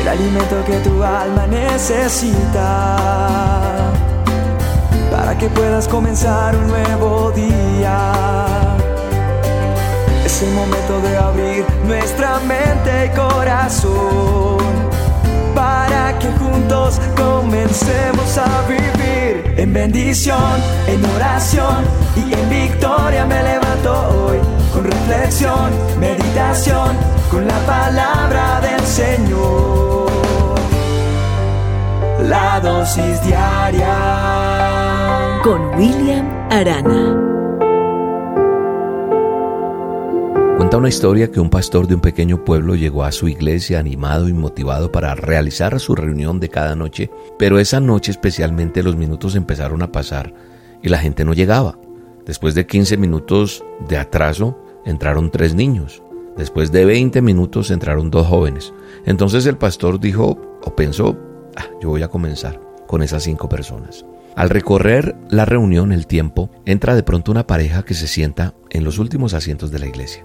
el alimento que tu alma necesita para que puedas comenzar un nuevo día. Es el momento de abrir nuestra mente y corazón para que juntos comencemos a vivir en bendición, en oración y en victoria me levanto hoy con reflexión, meditación, con la palabra del Señor. La dosis diaria con William Arana. Cuenta una historia que un pastor de un pequeño pueblo llegó a su iglesia animado y motivado para realizar su reunión de cada noche, pero esa noche especialmente los minutos empezaron a pasar y la gente no llegaba. Después de 15 minutos de atraso, entraron tres niños. Después de 20 minutos entraron dos jóvenes. Entonces el pastor dijo o pensó, yo voy a comenzar con esas cinco personas. Al recorrer la reunión, el tiempo, entra de pronto una pareja que se sienta en los últimos asientos de la iglesia.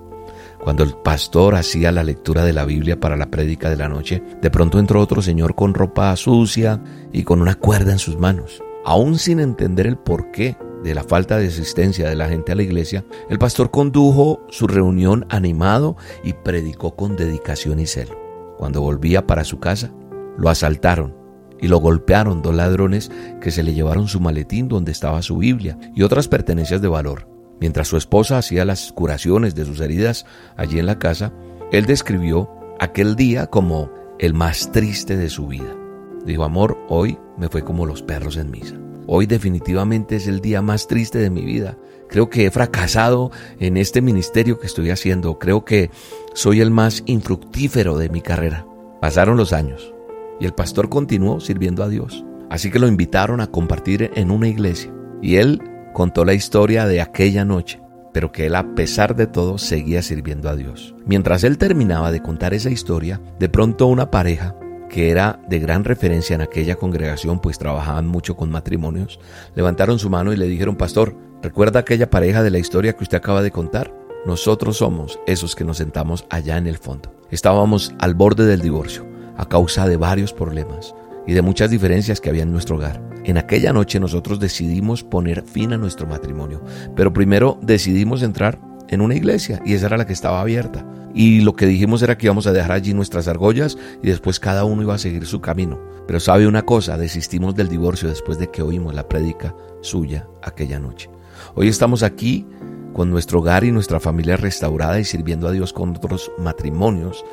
Cuando el pastor hacía la lectura de la Biblia para la prédica de la noche, de pronto entró otro señor con ropa sucia y con una cuerda en sus manos. Aún sin entender el porqué de la falta de asistencia de la gente a la iglesia, el pastor condujo su reunión animado y predicó con dedicación y celo. Cuando volvía para su casa, lo asaltaron y lo golpearon dos ladrones que se le llevaron su maletín donde estaba su Biblia y otras pertenencias de valor. Mientras su esposa hacía las curaciones de sus heridas allí en la casa, él describió aquel día como el más triste de su vida. Dijo, amor, hoy me fue como los perros en misa. Hoy definitivamente es el día más triste de mi vida. Creo que he fracasado en este ministerio que estoy haciendo. Creo que soy el más infructífero de mi carrera. Pasaron los años y el pastor continuó sirviendo a Dios. Así que lo invitaron a compartir en una iglesia. Y él contó la historia de aquella noche, pero que él a pesar de todo seguía sirviendo a Dios. Mientras él terminaba de contar esa historia, de pronto una pareja que era de gran referencia en aquella congregación, pues trabajaban mucho con matrimonios, levantaron su mano y le dijeron, Pastor, ¿recuerda aquella pareja de la historia que usted acaba de contar? Nosotros somos esos que nos sentamos allá en el fondo. Estábamos al borde del divorcio, a causa de varios problemas y de muchas diferencias que había en nuestro hogar. En aquella noche nosotros decidimos poner fin a nuestro matrimonio, pero primero decidimos entrar en una iglesia y esa era la que estaba abierta. Y lo que dijimos era que íbamos a dejar allí nuestras argollas y después cada uno iba a seguir su camino. Pero sabe una cosa, desistimos del divorcio después de que oímos la prédica suya aquella noche. Hoy estamos aquí con nuestro hogar y nuestra familia restaurada y sirviendo a Dios con otros matrimonios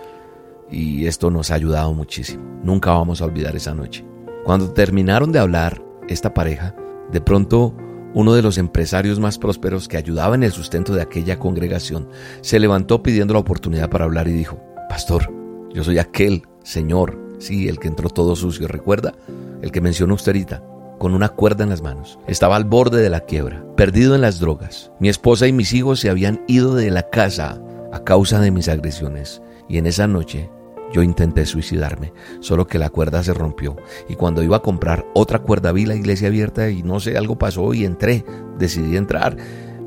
y esto nos ha ayudado muchísimo. Nunca vamos a olvidar esa noche. Cuando terminaron de hablar esta pareja, de pronto uno de los empresarios más prósperos que ayudaba en el sustento de aquella congregación se levantó pidiendo la oportunidad para hablar y dijo, Pastor, yo soy aquel señor, sí, el que entró todo sucio, ¿recuerda? El que mencionó usted ahorita, con una cuerda en las manos. Estaba al borde de la quiebra, perdido en las drogas. Mi esposa y mis hijos se habían ido de la casa a causa de mis agresiones. Y en esa noche yo intenté suicidarme, solo que la cuerda se rompió y cuando iba a comprar otra cuerda vi la iglesia abierta y no sé, algo pasó y entré, decidí entrar.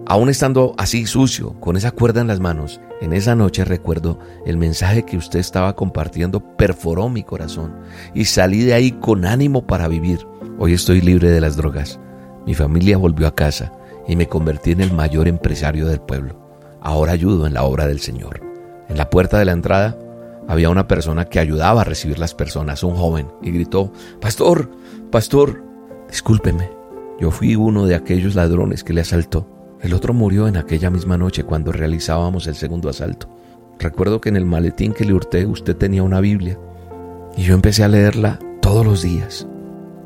Aún estando así sucio, con esa cuerda en las manos, en esa noche recuerdo el mensaje que usted estaba compartiendo perforó mi corazón y salí de ahí con ánimo para vivir. Hoy estoy libre de las drogas. Mi familia volvió a casa y me convertí en el mayor empresario del pueblo. Ahora ayudo en la obra del Señor. En la puerta de la entrada había una persona que ayudaba a recibir las personas, un joven, y gritó, Pastor, pastor, discúlpeme, yo fui uno de aquellos ladrones que le asaltó. El otro murió en aquella misma noche cuando realizábamos el segundo asalto. Recuerdo que en el maletín que le hurté usted tenía una Biblia y yo empecé a leerla todos los días.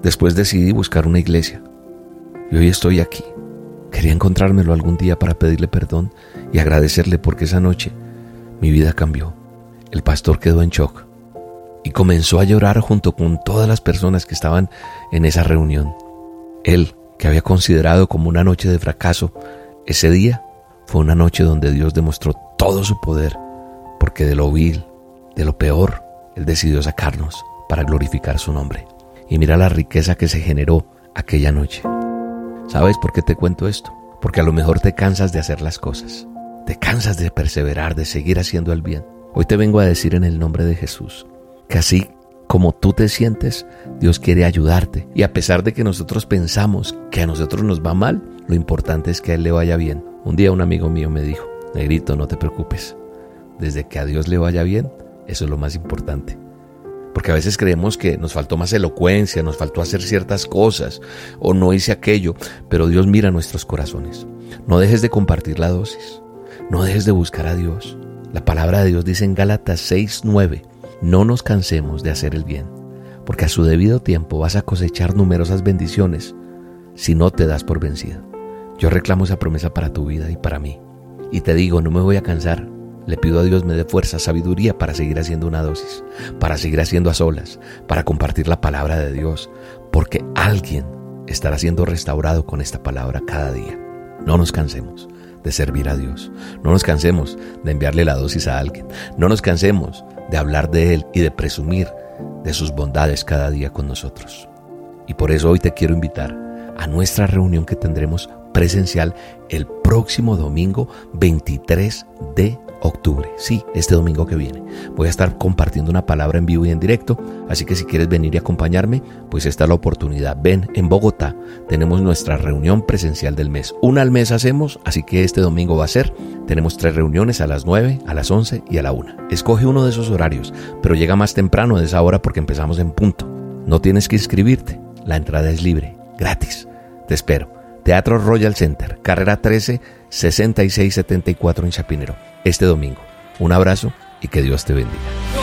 Después decidí buscar una iglesia y hoy estoy aquí. Quería encontrármelo algún día para pedirle perdón y agradecerle porque esa noche mi vida cambió. El pastor quedó en shock y comenzó a llorar junto con todas las personas que estaban en esa reunión. Él, que había considerado como una noche de fracaso, ese día fue una noche donde Dios demostró todo su poder, porque de lo vil, de lo peor, Él decidió sacarnos para glorificar su nombre. Y mira la riqueza que se generó aquella noche. ¿Sabes por qué te cuento esto? Porque a lo mejor te cansas de hacer las cosas, te cansas de perseverar, de seguir haciendo el bien Hoy te vengo a decir en el nombre de Jesús que así como tú te sientes, Dios quiere ayudarte. Y a pesar de que nosotros pensamos que a nosotros nos va mal, lo importante es que a Él le vaya bien. Un día un amigo mío me dijo, negrito, no te preocupes. Desde que a Dios le vaya bien, eso es lo más importante. Porque a veces creemos que nos faltó más elocuencia, nos faltó hacer ciertas cosas o no hice aquello, pero Dios mira nuestros corazones. No dejes de compartir la dosis, no dejes de buscar a Dios. La palabra de Dios dice en Gálatas 6:9, no nos cansemos de hacer el bien, porque a su debido tiempo vas a cosechar numerosas bendiciones si no te das por vencido. Yo reclamo esa promesa para tu vida y para mí. Y te digo, no me voy a cansar, le pido a Dios me dé fuerza, sabiduría para seguir haciendo una dosis, para seguir haciendo a solas, para compartir la palabra de Dios, porque alguien estará siendo restaurado con esta palabra cada día. No nos cansemos de servir a Dios. No nos cansemos de enviarle la dosis a alguien. No nos cansemos de hablar de Él y de presumir de sus bondades cada día con nosotros. Y por eso hoy te quiero invitar a nuestra reunión que tendremos presencial el próximo domingo 23 de octubre. Sí, este domingo que viene. Voy a estar compartiendo una palabra en vivo y en directo, así que si quieres venir y acompañarme, pues esta es la oportunidad. Ven, en Bogotá tenemos nuestra reunión presencial del mes. Una al mes hacemos, así que este domingo va a ser. Tenemos tres reuniones a las 9, a las 11 y a la 1. Escoge uno de esos horarios, pero llega más temprano de esa hora porque empezamos en punto. No tienes que inscribirte, la entrada es libre, gratis. Te espero. Teatro Royal Center, carrera 13, 6674 en Chapinero este domingo. Un abrazo y que Dios te bendiga.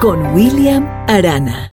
Con William Arana.